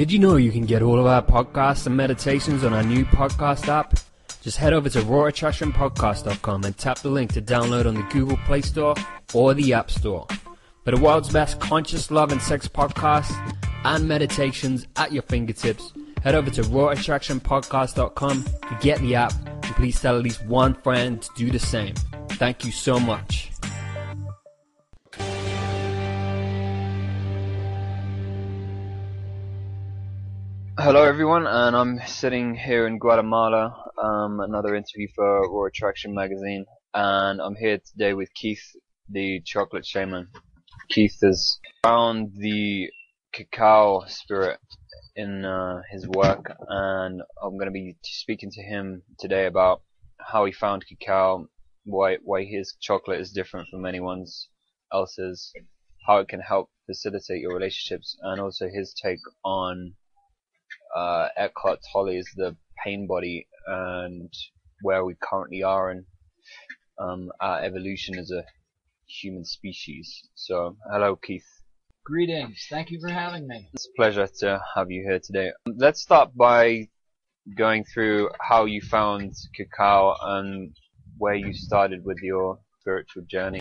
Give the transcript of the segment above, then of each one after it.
Did you know you can get all of our podcasts and meditations on our new podcast app? Just head over to rawattractionpodcast.com and tap the link to download on the Google Play Store or the App Store. For the world's best conscious love and sex podcasts and meditations at your fingertips, head over to rawattractionpodcast.com to get the app and please tell at least one friend to do the same. Thank you so much. Hello, everyone, and I'm sitting here in Guatemala. Um, another interview for Raw Attraction magazine, and I'm here today with Keith, the chocolate shaman. Keith has found the cacao spirit in uh, his work, and I'm going to be speaking to him today about how he found cacao, why why his chocolate is different from anyone else's, how it can help facilitate your relationships, and also his take on uh, Eckhart Tolle's The Pain Body and where we currently are in um, our evolution as a human species. So, hello, Keith. Greetings. Thank you for having me. It's a pleasure to have you here today. Let's start by going through how you found cacao and where you started with your spiritual journey.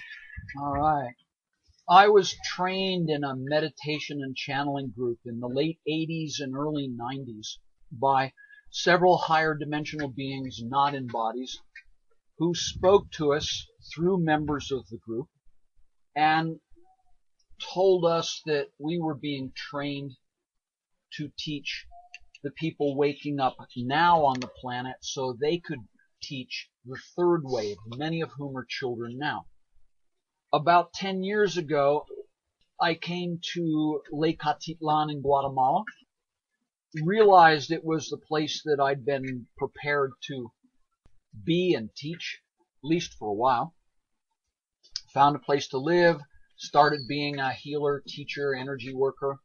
All right. I was trained in a meditation and channeling group in the late 80s and early 90s by several higher dimensional beings not in bodies who spoke to us through members of the group and told us that we were being trained to teach the people waking up now on the planet so they could teach the third wave, many of whom are children now about 10 years ago, I came to Lake Atitlan in Guatemala, realized it was the place that I'd been prepared to be and teach, at least for a while. Found a place to live, started being a healer, teacher, energy worker,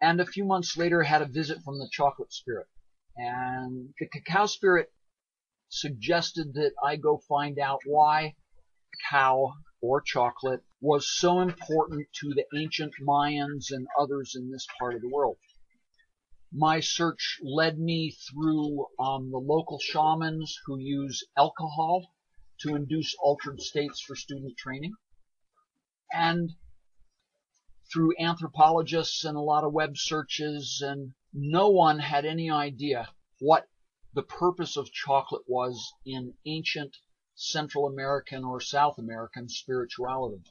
and a few months later had a visit from the chocolate spirit. And the cacao spirit suggested that I go find out why cacao or chocolate was so important to the ancient Mayans and others in this part of the world. My search led me through um, the local shamans who use alcohol to induce altered states for student training, and through anthropologists and a lot of web searches, and no one had any idea what the purpose of chocolate was in ancient Central American or South American spirituality.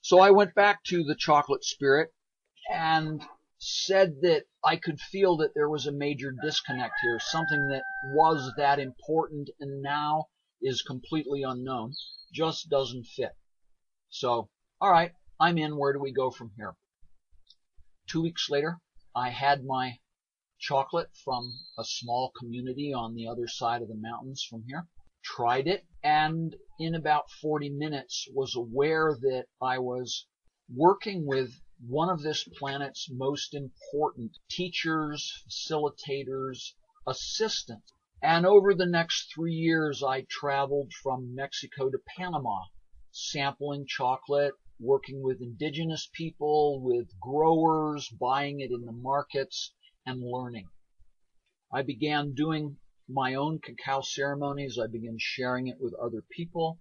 So I went back to the chocolate spirit and said that I could feel that there was a major disconnect here, something that was that important and now is completely unknown, just doesn't fit. So, alright, I'm in, where do we go from here? Two weeks later, I had my chocolate from a small community on the other side of the mountains from here tried it, and in about 40 minutes was aware that I was working with one of this planet's most important teachers, facilitators, assistants. And over the next three years, I traveled from Mexico to Panama, sampling chocolate, working with indigenous people, with growers, buying it in the markets, and learning. I began doing my own cacao ceremonies. I began sharing it with other people.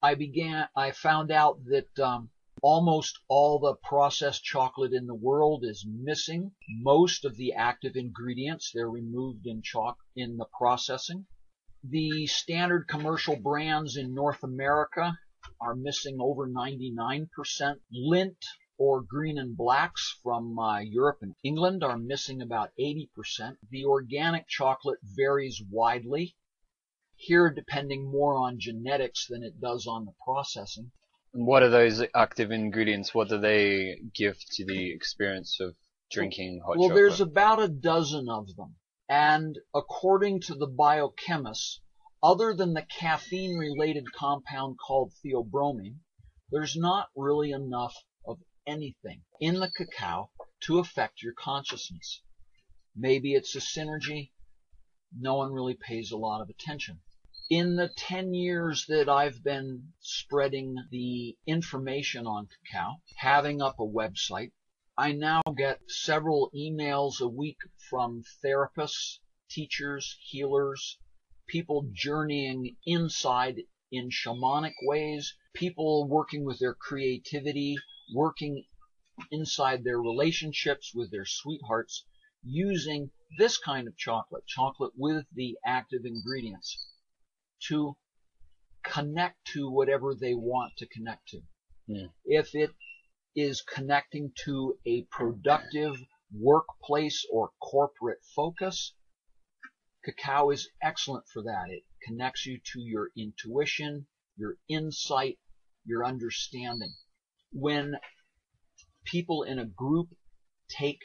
I began, I found out that um, almost all the processed chocolate in the world is missing. Most of the active ingredients, they're removed in chalk in the processing. The standard commercial brands in North America are missing over 99%. Lindt or Green and Black's from uh, Europe and England are missing about 80%. The organic chocolate varies widely, here depending more on genetics than it does on the processing. And what are those active ingredients? What do they give to the experience of drinking hot well, chocolate? Well, there's about a dozen of them. And according to the biochemists, other than the caffeine related compound called theobromine, there's not really enough anything in the cacao to affect your consciousness. Maybe it's a synergy. No one really pays a lot of attention. In the 10 years that I've been spreading the information on cacao, having up a website, I now get several emails a week from therapists, teachers, healers, people journeying inside in shamanic ways, people working with their creativity, working inside their relationships with their sweethearts, using this kind of chocolate, chocolate with the active ingredients, to connect to whatever they want to connect to. Yeah. If it is connecting to a productive workplace or corporate focus, cacao is excellent for that. It connects you to your intuition, your insight, your understanding. When people in a group take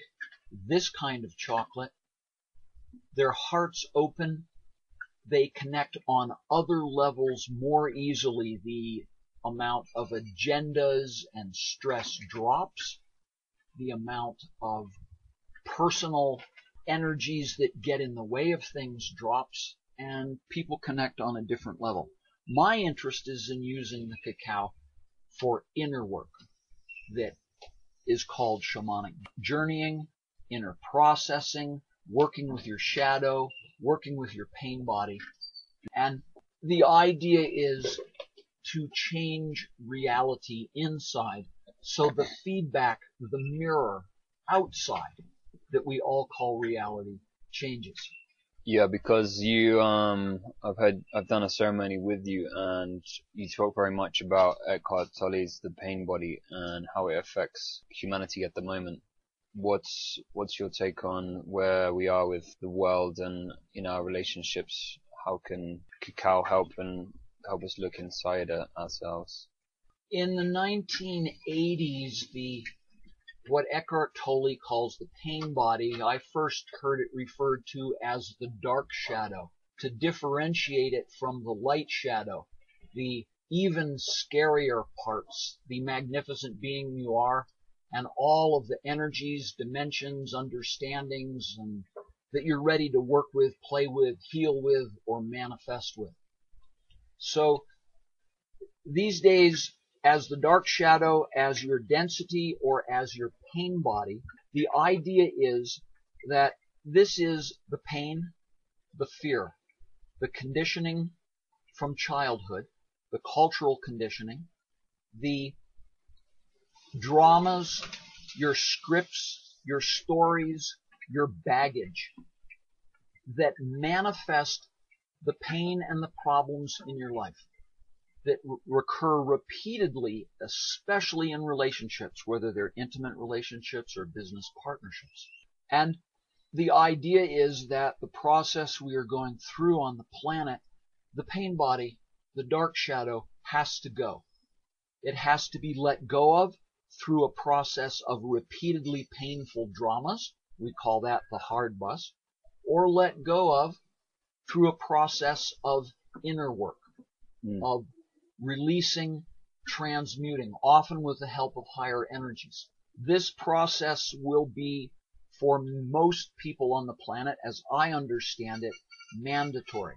this kind of chocolate, their hearts open, they connect on other levels more easily. The amount of agendas and stress drops. The amount of personal energies that get in the way of things drops and people connect on a different level. My interest is in using the cacao for inner work that is called shamanic journeying, inner processing, working with your shadow, working with your pain body. And the idea is to change reality inside so the feedback, the mirror outside that we all call reality changes. Yeah, because you, um, I've had, I've done a ceremony with you, and you talk very much about Eckhart Tolle's The Pain Body and how it affects humanity at the moment. What's what's your take on where we are with the world and in our relationships? How can cacao help and help us look inside ourselves? In the 1980s, the what Eckhart Tolle calls the pain body, I first heard it referred to as the dark shadow to differentiate it from the light shadow, the even scarier parts, the magnificent being you are, and all of the energies, dimensions, understandings, and that you're ready to work with, play with, heal with, or manifest with. So these days, as the dark shadow, as your density, or as your pain body, the idea is that this is the pain, the fear, the conditioning from childhood, the cultural conditioning, the dramas, your scripts, your stories, your baggage that manifest the pain and the problems in your life that recur repeatedly, especially in relationships, whether they're intimate relationships or business partnerships. And the idea is that the process we are going through on the planet, the pain body, the dark shadow, has to go. It has to be let go of through a process of repeatedly painful dramas. We call that the hard bus. Or let go of through a process of inner work, Mm. of releasing, transmuting, often with the help of higher energies. This process will be, for most people on the planet, as I understand it, mandatory.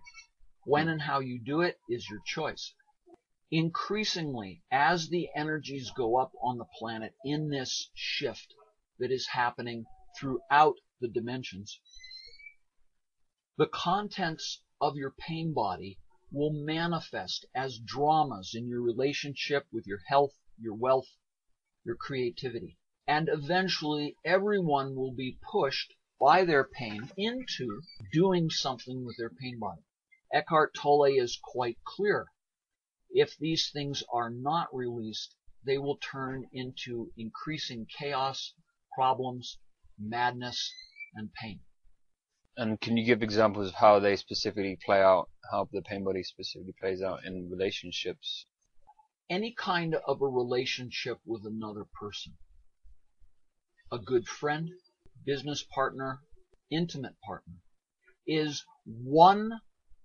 When and how you do it is your choice. Increasingly, as the energies go up on the planet in this shift that is happening throughout the dimensions, the contents of your pain body will manifest as dramas in your relationship with your health, your wealth, your creativity. And eventually everyone will be pushed by their pain into doing something with their pain body. Eckhart Tolle is quite clear. If these things are not released, they will turn into increasing chaos, problems, madness, and pain. And can you give examples of how they specifically play out, how the pain body specifically plays out in relationships? Any kind of a relationship with another person. A good friend, business partner, intimate partner is one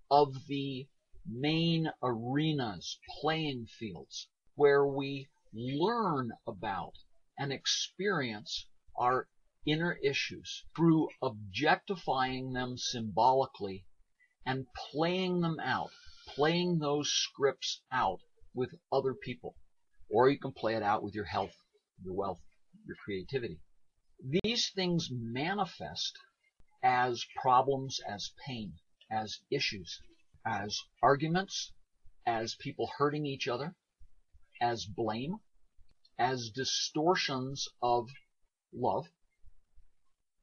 of the main arenas, playing fields, where we learn about and experience our inner issues through objectifying them symbolically and playing them out, playing those scripts out with other people. Or you can play it out with your health, your wealth, your creativity. These things manifest as problems, as pain, as issues, as arguments, as people hurting each other, as blame, as distortions of love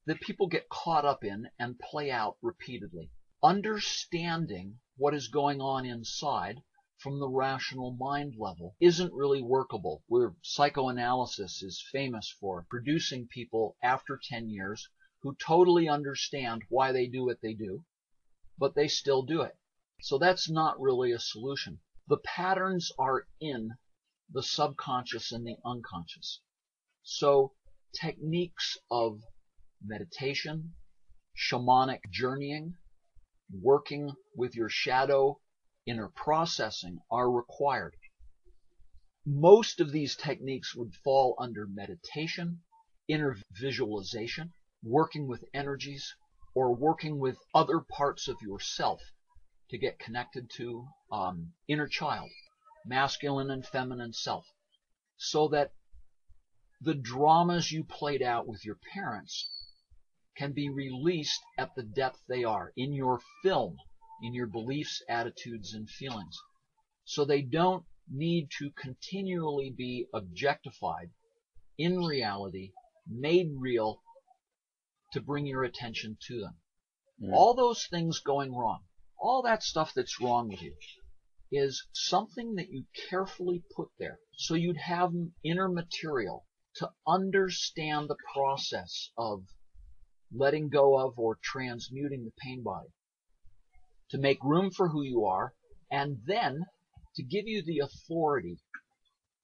that people get caught up in and play out repeatedly. Understanding what is going on inside from the rational mind level isn't really workable. Where psychoanalysis is famous for producing people after 10 years who totally understand why they do what they do, but they still do it. So that's not really a solution. The patterns are in the subconscious and the unconscious. So techniques of meditation, shamanic journeying, working with your shadow, inner processing are required. Most of these techniques would fall under meditation, inner visualization, working with energies, or working with other parts of yourself to get connected to um, inner child, masculine and feminine self, so that the dramas you played out with your parents can be released at the depth they are in your film, in your beliefs, attitudes, and feelings. So they don't need to continually be objectified in reality, made real to bring your attention to them. Mm. All those things going wrong, all that stuff that's wrong with you is something that you carefully put there so you'd have inner material to understand the process of letting go of or transmuting the pain body, to make room for who you are, and then to give you the authority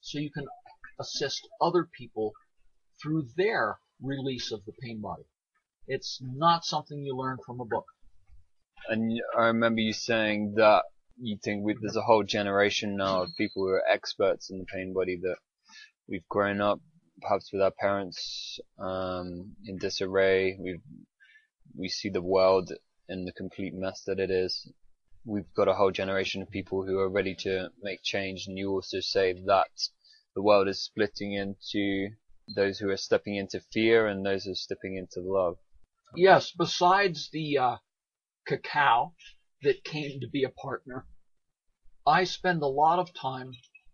so you can assist other people through their release of the pain body. It's not something you learn from a book. And I remember you saying that you think we, there's a whole generation now of people who are experts in the pain body that we've grown up perhaps with our parents um, in disarray. We we see the world in the complete mess that it is. We've got a whole generation of people who are ready to make change, and you also say that the world is splitting into those who are stepping into fear and those who are stepping into love. Yes, besides the uh, cacao that came to be a partner, I spend a lot of time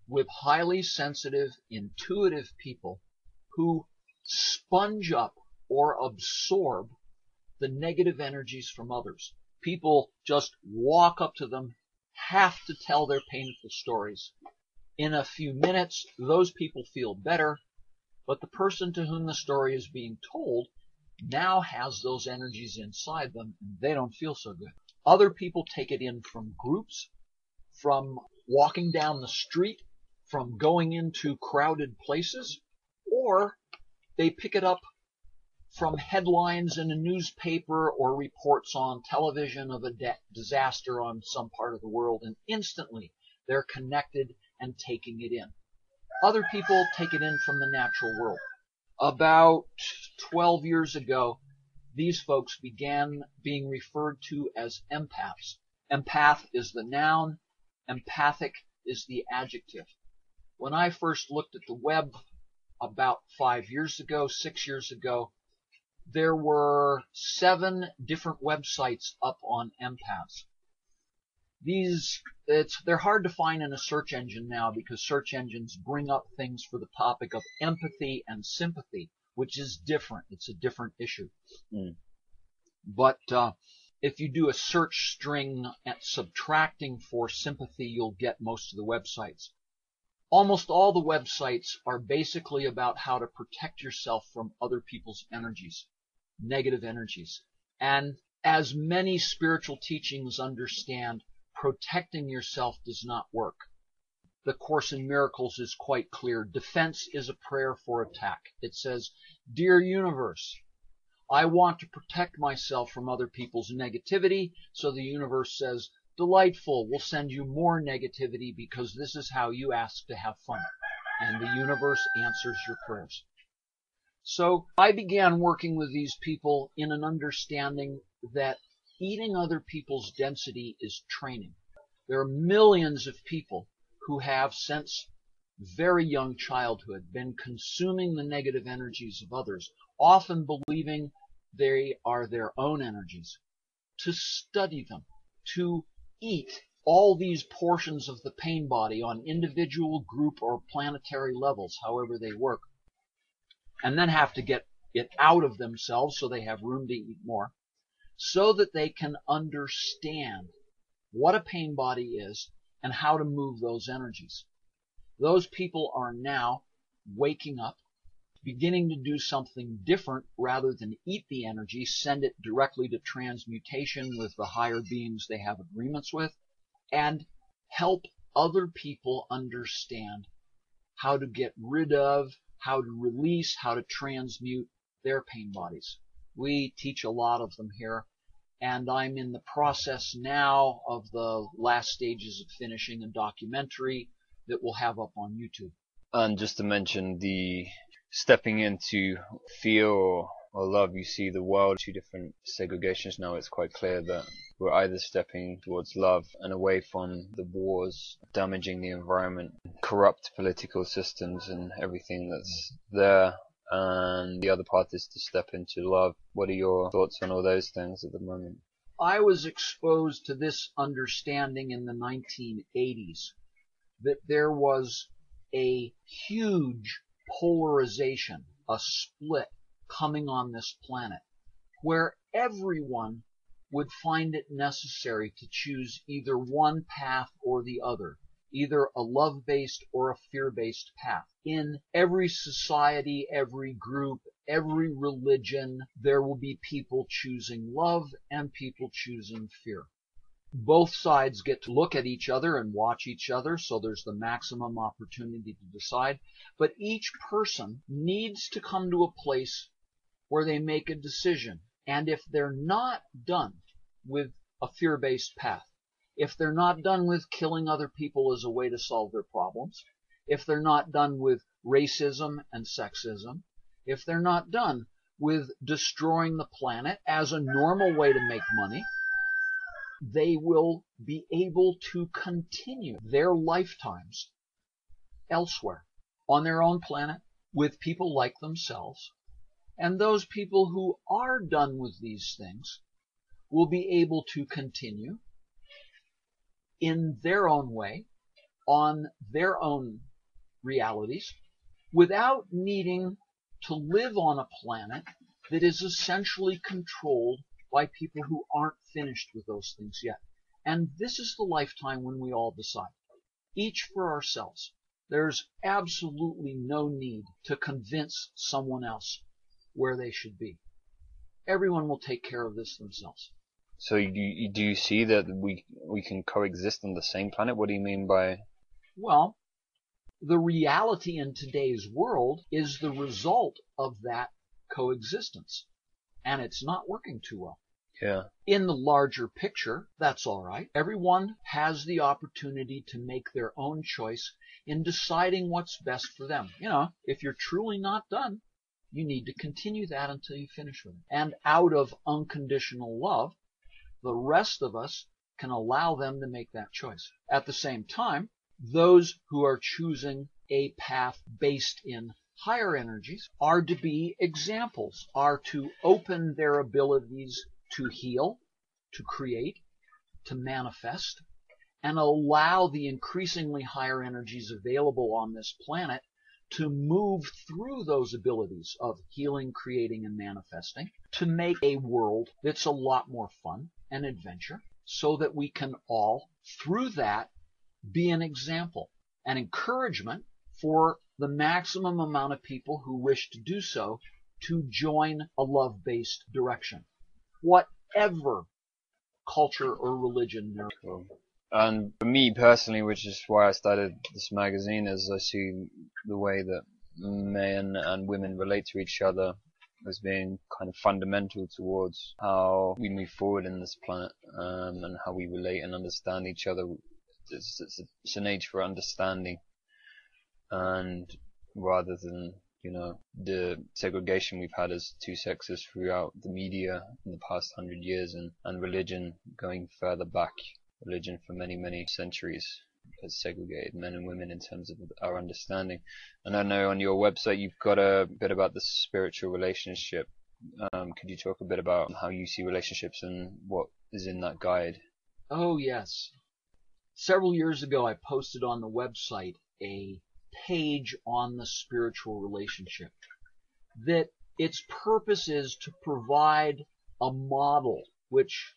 with highly sensitive, intuitive people who sponge up or absorb the negative energies from others. People just walk up to them, have to tell their painful stories. In a few minutes, those people feel better, but the person to whom the story is being told now has those energies inside them and they don't feel so good. Other people take it in from groups, from walking down the street, from going into crowded places, or they pick it up from headlines in a newspaper or reports on television of a disaster on some part of the world, and instantly they're connected and taking it in. Other people take it in from the natural world. About 12 years ago, these folks began being referred to as empaths. Empath is the noun, empathic is the adjective. When I first looked at the web about five years ago, six years ago, there were seven different websites up on empaths. These, it's, they're hard to find in a search engine now because search engines bring up things for the topic of empathy and sympathy, which is different. It's a different issue. Mm. But, uh, if you do a search string at subtracting for sympathy, you'll get most of the websites almost all the websites are basically about how to protect yourself from other people's energies, negative energies. And as many spiritual teachings understand, protecting yourself does not work. The Course in Miracles is quite clear. Defense is a prayer for attack. It says, Dear universe, I want to protect myself from other people's negativity. So the universe says, delightful We'll send you more negativity because this is how you ask to have fun. And the universe answers your prayers. So I began working with these people in an understanding that eating other people's density is training. There are millions of people who have since very young childhood been consuming the negative energies of others, often believing they are their own energies, to study them, to eat all these portions of the pain body on individual, group, or planetary levels, however they work, and then have to get it out of themselves so they have room to eat more, so that they can understand what a pain body is and how to move those energies. Those people are now waking up, beginning to do something different rather than eat the energy, send it directly to transmutation with the higher beings they have agreements with, and help other people understand how to get rid of, how to release, how to transmute their pain bodies. We teach a lot of them here, and I'm in the process now of the last stages of finishing a documentary that we'll have up on YouTube. And just to mention the stepping into fear or, or love, you see the world two different segregations now. It's quite clear that we're either stepping towards love and away from the wars, damaging the environment, corrupt political systems and everything that's there. And the other path is to step into love. What are your thoughts on all those things at the moment? I was exposed to this understanding in the 1980s that there was a huge polarization, a split coming on this planet where everyone would find it necessary to choose either one path or the other, either a love based or a fear based path. In every society, every group, every religion, there will be people choosing love and people choosing fear. Both sides get to look at each other and watch each other, so there's the maximum opportunity to decide. But each person needs to come to a place where they make a decision. And if they're not done with a fear based path, if they're not done with killing other people as a way to solve their problems, if they're not done with racism and sexism, if they're not done with destroying the planet as a normal way to make money, they will be able to continue their lifetimes elsewhere on their own planet with people like themselves. And those people who are done with these things will be able to continue in their own way on their own realities without needing to live on a planet that is essentially controlled by people who aren't finished with those things yet. And this is the lifetime when we all decide, each for ourselves. There's absolutely no need to convince someone else where they should be. Everyone will take care of this themselves. So you, you, do you see that we we can coexist on the same planet? What do you mean by? Well, the reality in today's world is the result of that coexistence and it's not working too well. Yeah. In the larger picture, that's all right. Everyone has the opportunity to make their own choice in deciding what's best for them. You know, if you're truly not done, you need to continue that until you finish with it. And out of unconditional love, the rest of us can allow them to make that choice. At the same time, those who are choosing a path based in higher energies are to be examples, are to open their abilities to heal, to create, to manifest, and allow the increasingly higher energies available on this planet to move through those abilities of healing, creating, and manifesting to make a world that's a lot more fun and adventure so that we can all, through that, be an example, an encouragement for the maximum amount of people who wish to do so to join a love-based direction, whatever culture or religion they're. Cool. And for me personally, which is why I started this magazine, is I see the way that men and women relate to each other as being kind of fundamental towards how we move forward in this planet um, and how we relate and understand each other. It's, it's, it's an age for understanding and rather than you know the segregation we've had as two sexes throughout the media in the past hundred years and, and religion going further back religion for many many centuries has segregated men and women in terms of our understanding. And I know on your website you've got a bit about the spiritual relationship. Um, could you talk a bit about how you see relationships and what is in that guide? Oh, yes. Several years ago, I posted on the website a page on the spiritual relationship that its purpose is to provide a model which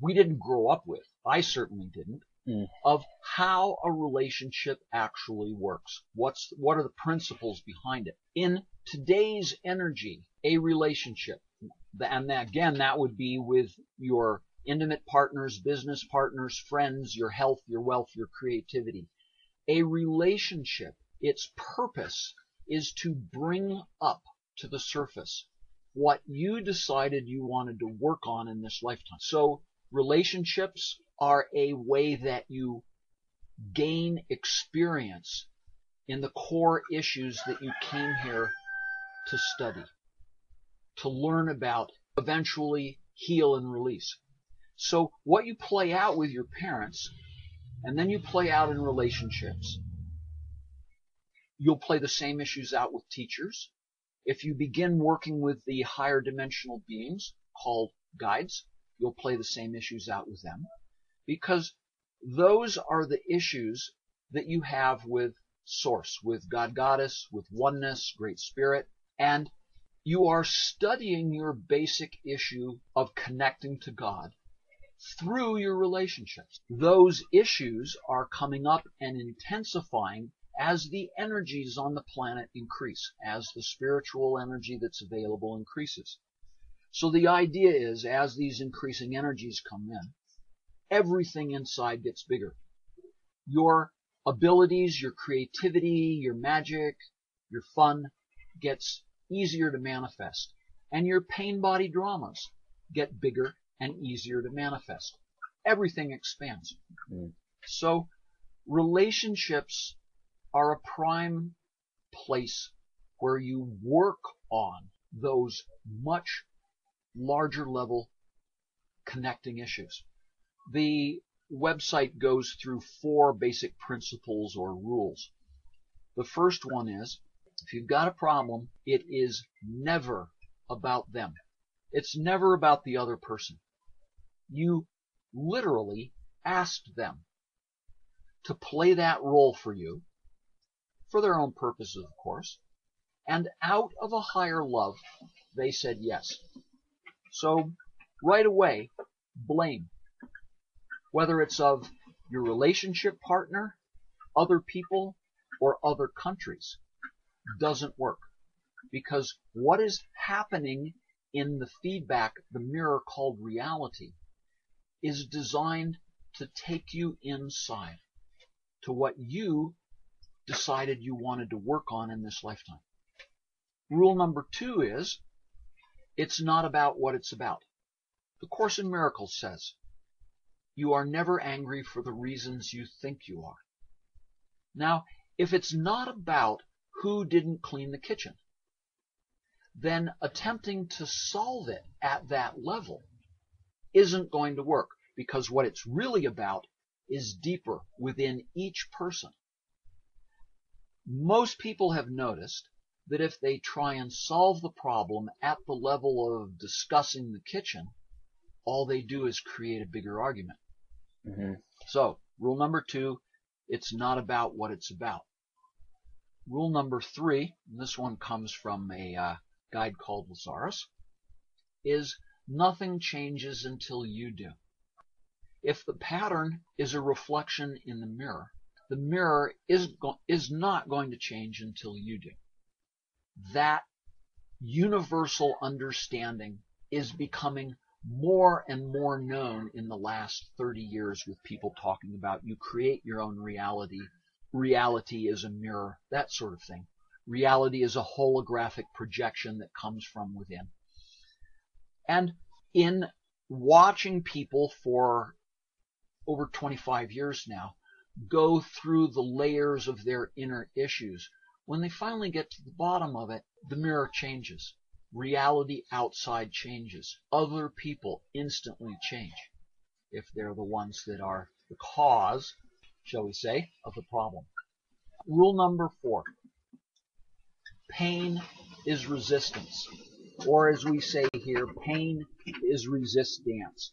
we didn't grow up with. I certainly didn't. Mm. Of how a relationship actually works. What's what are the principles behind it? In today's energy, a relationship, and again, that would be with your intimate partners, business partners, friends, your health, your wealth, your creativity. A relationship, its purpose is to bring up to the surface what you decided you wanted to work on in this lifetime. So relationships are a way that you gain experience in the core issues that you came here to study, to learn about, eventually heal and release. So what you play out with your parents, and then you play out in relationships, you'll play the same issues out with teachers. If you begin working with the higher dimensional beings called guides, you'll play the same issues out with them because those are the issues that you have with source, with God Goddess, with oneness, Great Spirit, and you are studying your basic issue of connecting to God through your relationships. Those issues are coming up and intensifying as the energies on the planet increase, as the spiritual energy that's available increases. So the idea is, as these increasing energies come in, everything inside gets bigger. Your abilities, your creativity, your magic, your fun gets easier to manifest. And your pain body dramas get bigger and easier to manifest. Everything expands. Mm. So relationships are a prime place where you work on those much larger level connecting issues. The website goes through four basic principles or rules. The first one is if you've got a problem, it is never about them. It's never about the other person. You literally asked them to play that role for you, for their own purposes, of course, and out of a higher love, they said yes. So, right away, blame. Whether it's of your relationship partner, other people, or other countries, doesn't work. Because what is happening in the feedback, the mirror called reality, is designed to take you inside to what you decided you wanted to work on in this lifetime. Rule number two is it's not about what it's about. The Course in Miracles says you are never angry for the reasons you think you are. Now, if it's not about who didn't clean the kitchen, then attempting to solve it at that level isn't going to work because what it's really about is deeper within each person. Most people have noticed that if they try and solve the problem at the level of discussing the kitchen, all they do is create a bigger argument. Mm-hmm. So, rule number two, it's not about what it's about. Rule number three, and this one comes from a uh, guide called Lazaris, is nothing changes until you do. If the pattern is a reflection in the mirror, the mirror is, go- is not going to change until you do. That universal understanding is becoming more and more known in the last 30 years with people talking about you create your own reality. Reality is a mirror, that sort of thing. Reality is a holographic projection that comes from within. And in watching people for over 25 years now go through the layers of their inner issues, when they finally get to the bottom of it, the mirror changes. Reality outside changes. Other people instantly change if they're the ones that are the cause shall we say, of the problem. Rule number four. Pain is resistance. Or as we say here, pain is resistance.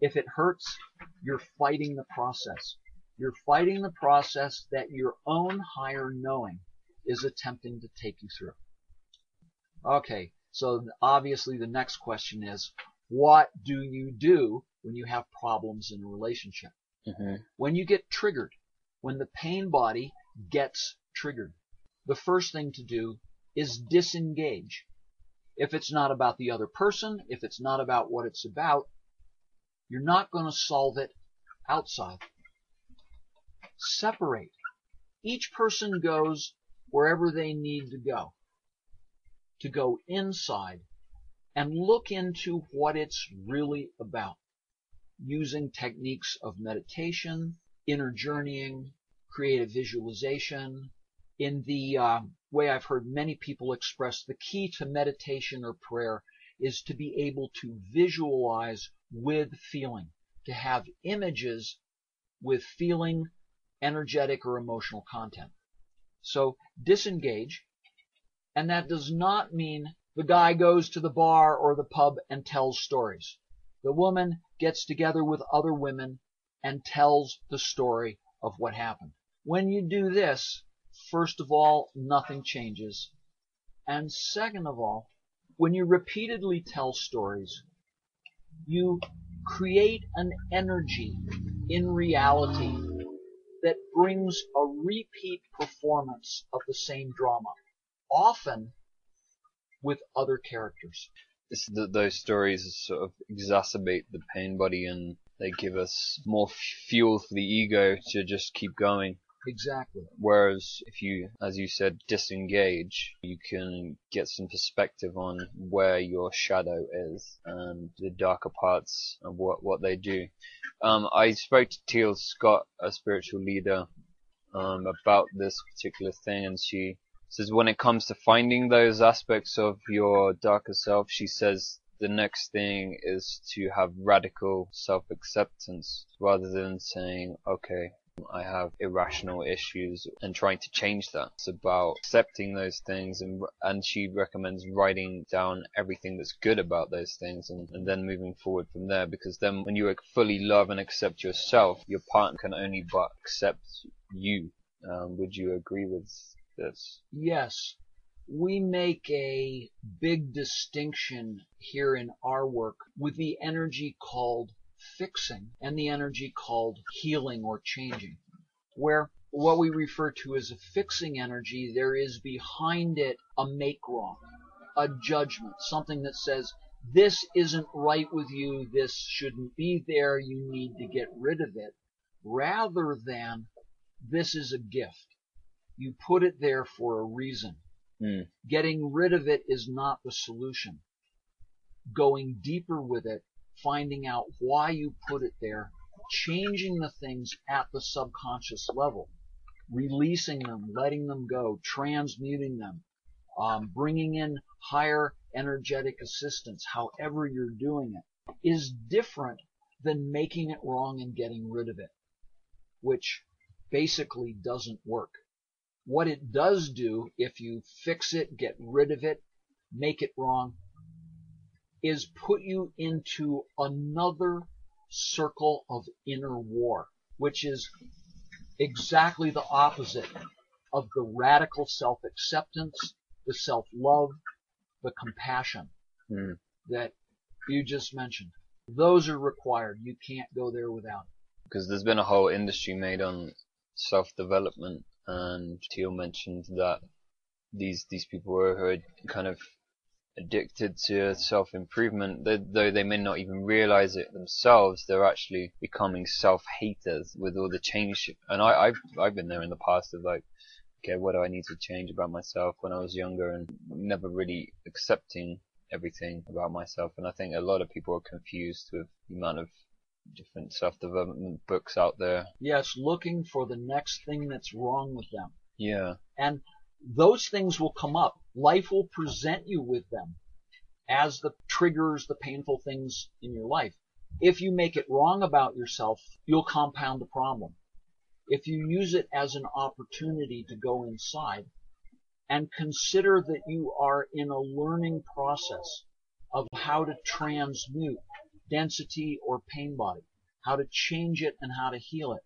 If it hurts, you're fighting the process. You're fighting the process that your own higher knowing is attempting to take you through. Okay, so obviously the next question is, what do you do when you have problems in a relationship? hmm When you get triggered, when the pain body gets triggered, the first thing to do is disengage. If it's not about the other person, if it's not about what it's about, you're not going to solve it outside. Separate. Each person goes wherever they need to go. To go inside and look into what it's really about using techniques of meditation, inner journeying, creative visualization. In the uh, way I've heard many people express, the key to meditation or prayer is to be able to visualize with feeling, to have images with feeling, energetic or emotional content. So disengage, and that does not mean the guy goes to the bar or the pub and tells stories. The woman gets together with other women and tells the story of what happened. When you do this, first of all, nothing changes. And second of all, when you repeatedly tell stories, you create an energy in reality that brings a repeat performance of the same drama, often with other characters. It's th those stories sort of exacerbate the pain body and they give us more fuel for the ego to just keep going. Exactly. Whereas if you, as you said, disengage, you can get some perspective on where your shadow is and the darker parts of what, what they do. Um, I spoke to Teal Scott, a spiritual leader, um, about this particular thing, and she says when it comes to finding those aspects of your darker self, she says the next thing is to have radical self acceptance rather than saying, okay, I have irrational issues and trying to change that. It's about accepting those things and and she recommends writing down everything that's good about those things and, and then moving forward from there because then when you fully love and accept yourself, your partner can only but accept you. Um, would you agree with this? Yes, we make a big distinction here in our work with the energy called fixing and the energy called healing or changing, where what we refer to as a fixing energy, there is behind it a make wrong, a judgment, something that says, this isn't right with you, this shouldn't be there, you need to get rid of it, rather than this is a gift. You put it there for a reason. Mm. Getting rid of it is not the solution. Going deeper with it, finding out why you put it there, changing the things at the subconscious level, releasing them, letting them go, transmuting them, um, bringing in higher energetic assistance, however you're doing it, is different than making it wrong and getting rid of it, which basically doesn't work. What it does do, if you fix it, get rid of it, make it wrong, is put you into another circle of inner war, which is exactly the opposite of the radical self-acceptance, the self-love, the compassion Mm. that you just mentioned. Those are required. You can't go there without. It. Because there's been a whole industry made on self-development, and Teal mentioned that these these people who are kind of addicted to self-improvement, though they may not even realize it themselves, they're actually becoming self-haters with all the change. And I, I've I've been there in the past of like, okay, what do I need to change about myself when I was younger, and never really accepting everything about myself. And I think a lot of people are confused with the amount of different self-development books out there. Yes, looking for the next thing that's wrong with them. Yeah. And those things will come up. Life will present you with them as the triggers, the painful things in your life. If you make it wrong about yourself, you'll compound the problem. if you use it as an opportunity to go inside and consider that you are in a learning process of how to transmute density or pain body, how to change it and how to heal it.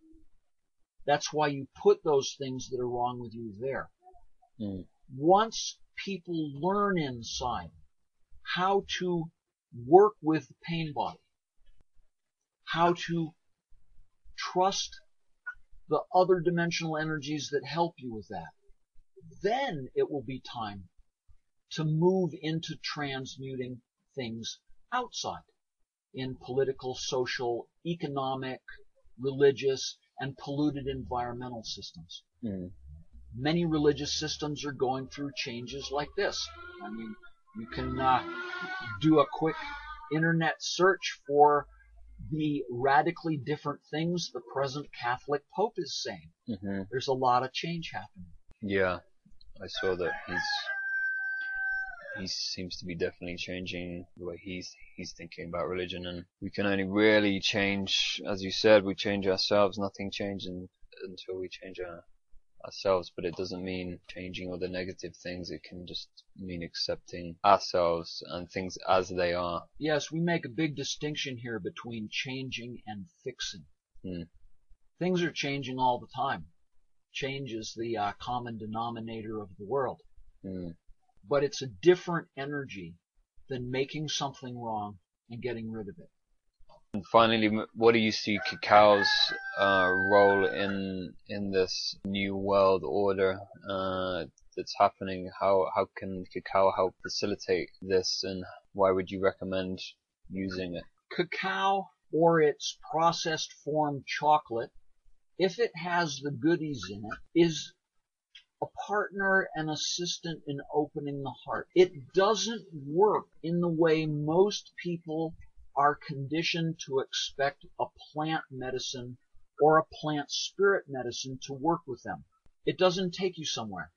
That's why you put those things that are wrong with you there. Mm. Once people learn inside how to work with the pain body, how to trust the other dimensional energies that help you with that, then it will be time to move into transmuting things outside in political, social, economic, religious, and polluted environmental systems. Mm. Many religious systems are going through changes like this. I mean, you can uh, do a quick internet search for the radically different things the present Catholic Pope is saying. hmm There's a lot of change happening. Yeah, I saw that he's he seems to be definitely changing the way he's he's thinking about religion, and we can only really change, as you said, we change ourselves. Nothing changes until we change our, ourselves, but it doesn't mean changing all the negative things. It can just mean accepting ourselves and things as they are. Yes, we make a big distinction here between changing and fixing. Hmm. Things are changing all the time. Change is the uh, common denominator of the world. Mm. But it's a different energy than making something wrong and getting rid of it. And finally, what do you see cacao's uh, role in in this new world order uh, that's happening? How how can cacao help facilitate this, and why would you recommend using it? Cacao or its processed form chocolate, if it has the goodies in it, is a partner and assistant in opening the heart. It doesn't work in the way most people are conditioned to expect a plant medicine or a plant spirit medicine to work with them. It doesn't take you somewhere.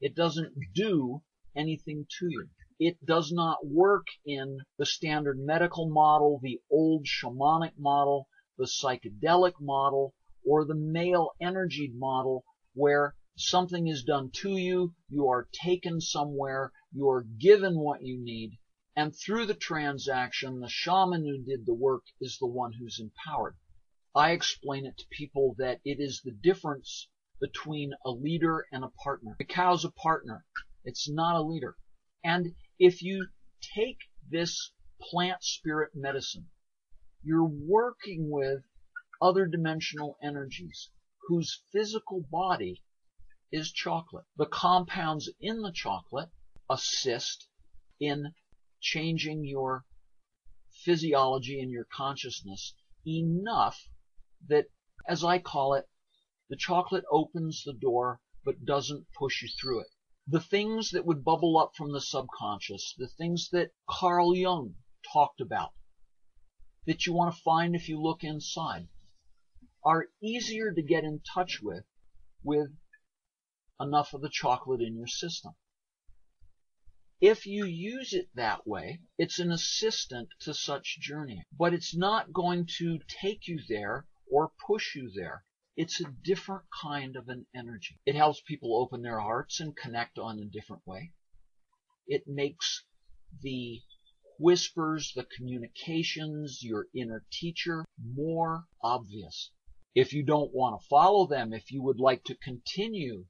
It doesn't do anything to you. It does not work in the standard medical model, the old shamanic model, the psychedelic model, or the male energy model where something is done to you, you are taken somewhere, you are given what you need, and through the transaction, the shaman who did the work is the one who's empowered. I explain it to people that it is the difference between a leader and a partner. Cacao's a partner. It's not a leader. And if you take this plant spirit medicine, you're working with other dimensional energies whose physical body is chocolate. The compounds in the chocolate assist in changing your physiology and your consciousness enough that, as I call it, the chocolate opens the door but doesn't push you through it. The things that would bubble up from the subconscious, the things that Carl Jung talked about, that you want to find if you look inside, are easier to get in touch with with enough of the chocolate in your system. If you use it that way, it's an assistant to such journeying, but it's not going to take you there or push you there. It's a different kind of an energy. It helps people open their hearts and connect on a different way. It makes the whispers, the communications, your inner teacher more obvious. If you don't want to follow them, if you would like to continue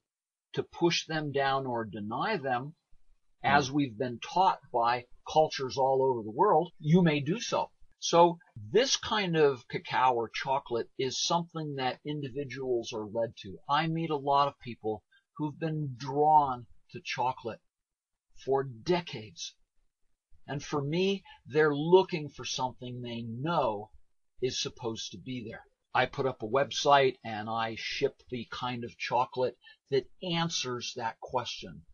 to push them down or deny them, Hmm. as we've been taught by cultures all over the world, you may do so. So this kind of cacao or chocolate is something that individuals are led to. I meet a lot of people who've been drawn to chocolate for decades. And for me, they're looking for something they know is supposed to be there. I put up a website and I ship the kind of chocolate that answers that question.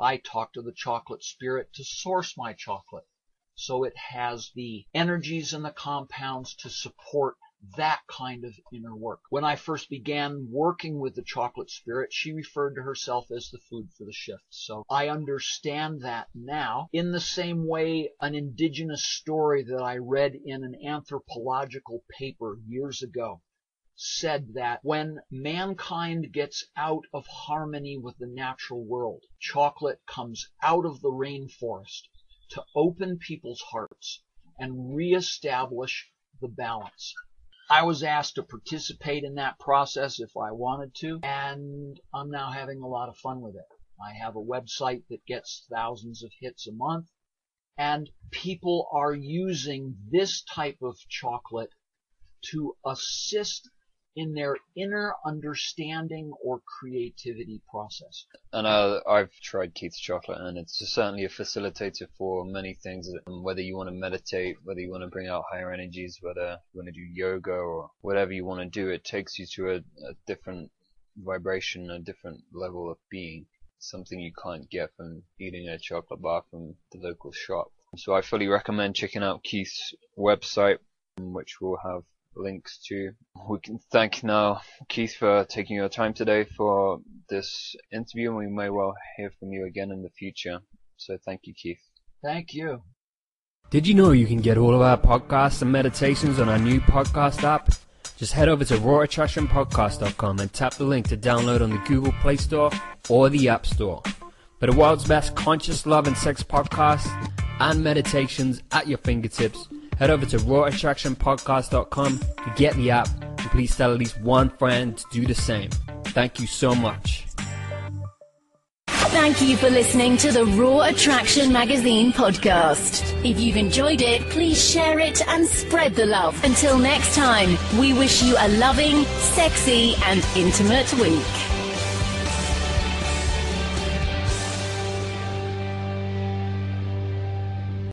I talk to the chocolate spirit to source my chocolate. So it has the energies and the compounds to support that kind of inner work. When I first began working with the chocolate spirit, she referred to herself as the food for the shift. So I understand that now in the same way an indigenous story that I read in an anthropological paper years ago said that when mankind gets out of harmony with the natural world, chocolate comes out of the rainforest to open people's hearts and reestablish the balance. I was asked to participate in that process if I wanted to, and I'm now having a lot of fun with it. I have a website that gets thousands of hits a month, and people are using this type of chocolate to assist in their inner understanding or creativity process. And uh, I've tried Keith's chocolate, and it's certainly a facilitator for many things. Whether you want to meditate, whether you want to bring out higher energies, whether you want to do yoga or whatever you want to do, it takes you to a, a different vibration, a different level of being. Something you can't get from eating a chocolate bar from the local shop. So I fully recommend checking out Keith's website, which will have links to. We can thank now Keith for taking your time today for this interview, and we may well hear from you again in the future. So thank you, Keith. Thank you. Did you know you can get all of our podcasts and meditations on our new podcast app? Just head over to rawattractionpodcast.com and tap the link to download on the Google Play Store or the App Store. For the world's best conscious love and sex podcasts and meditations at your fingertips, head over to rawattractionpodcast.com to get the app and please tell at least one friend to do the same. Thank you so much. Thank you for listening to the Raw Attraction Magazine podcast. If you've enjoyed it, please share it and spread the love. Until next time, we wish you a loving, sexy, and intimate week.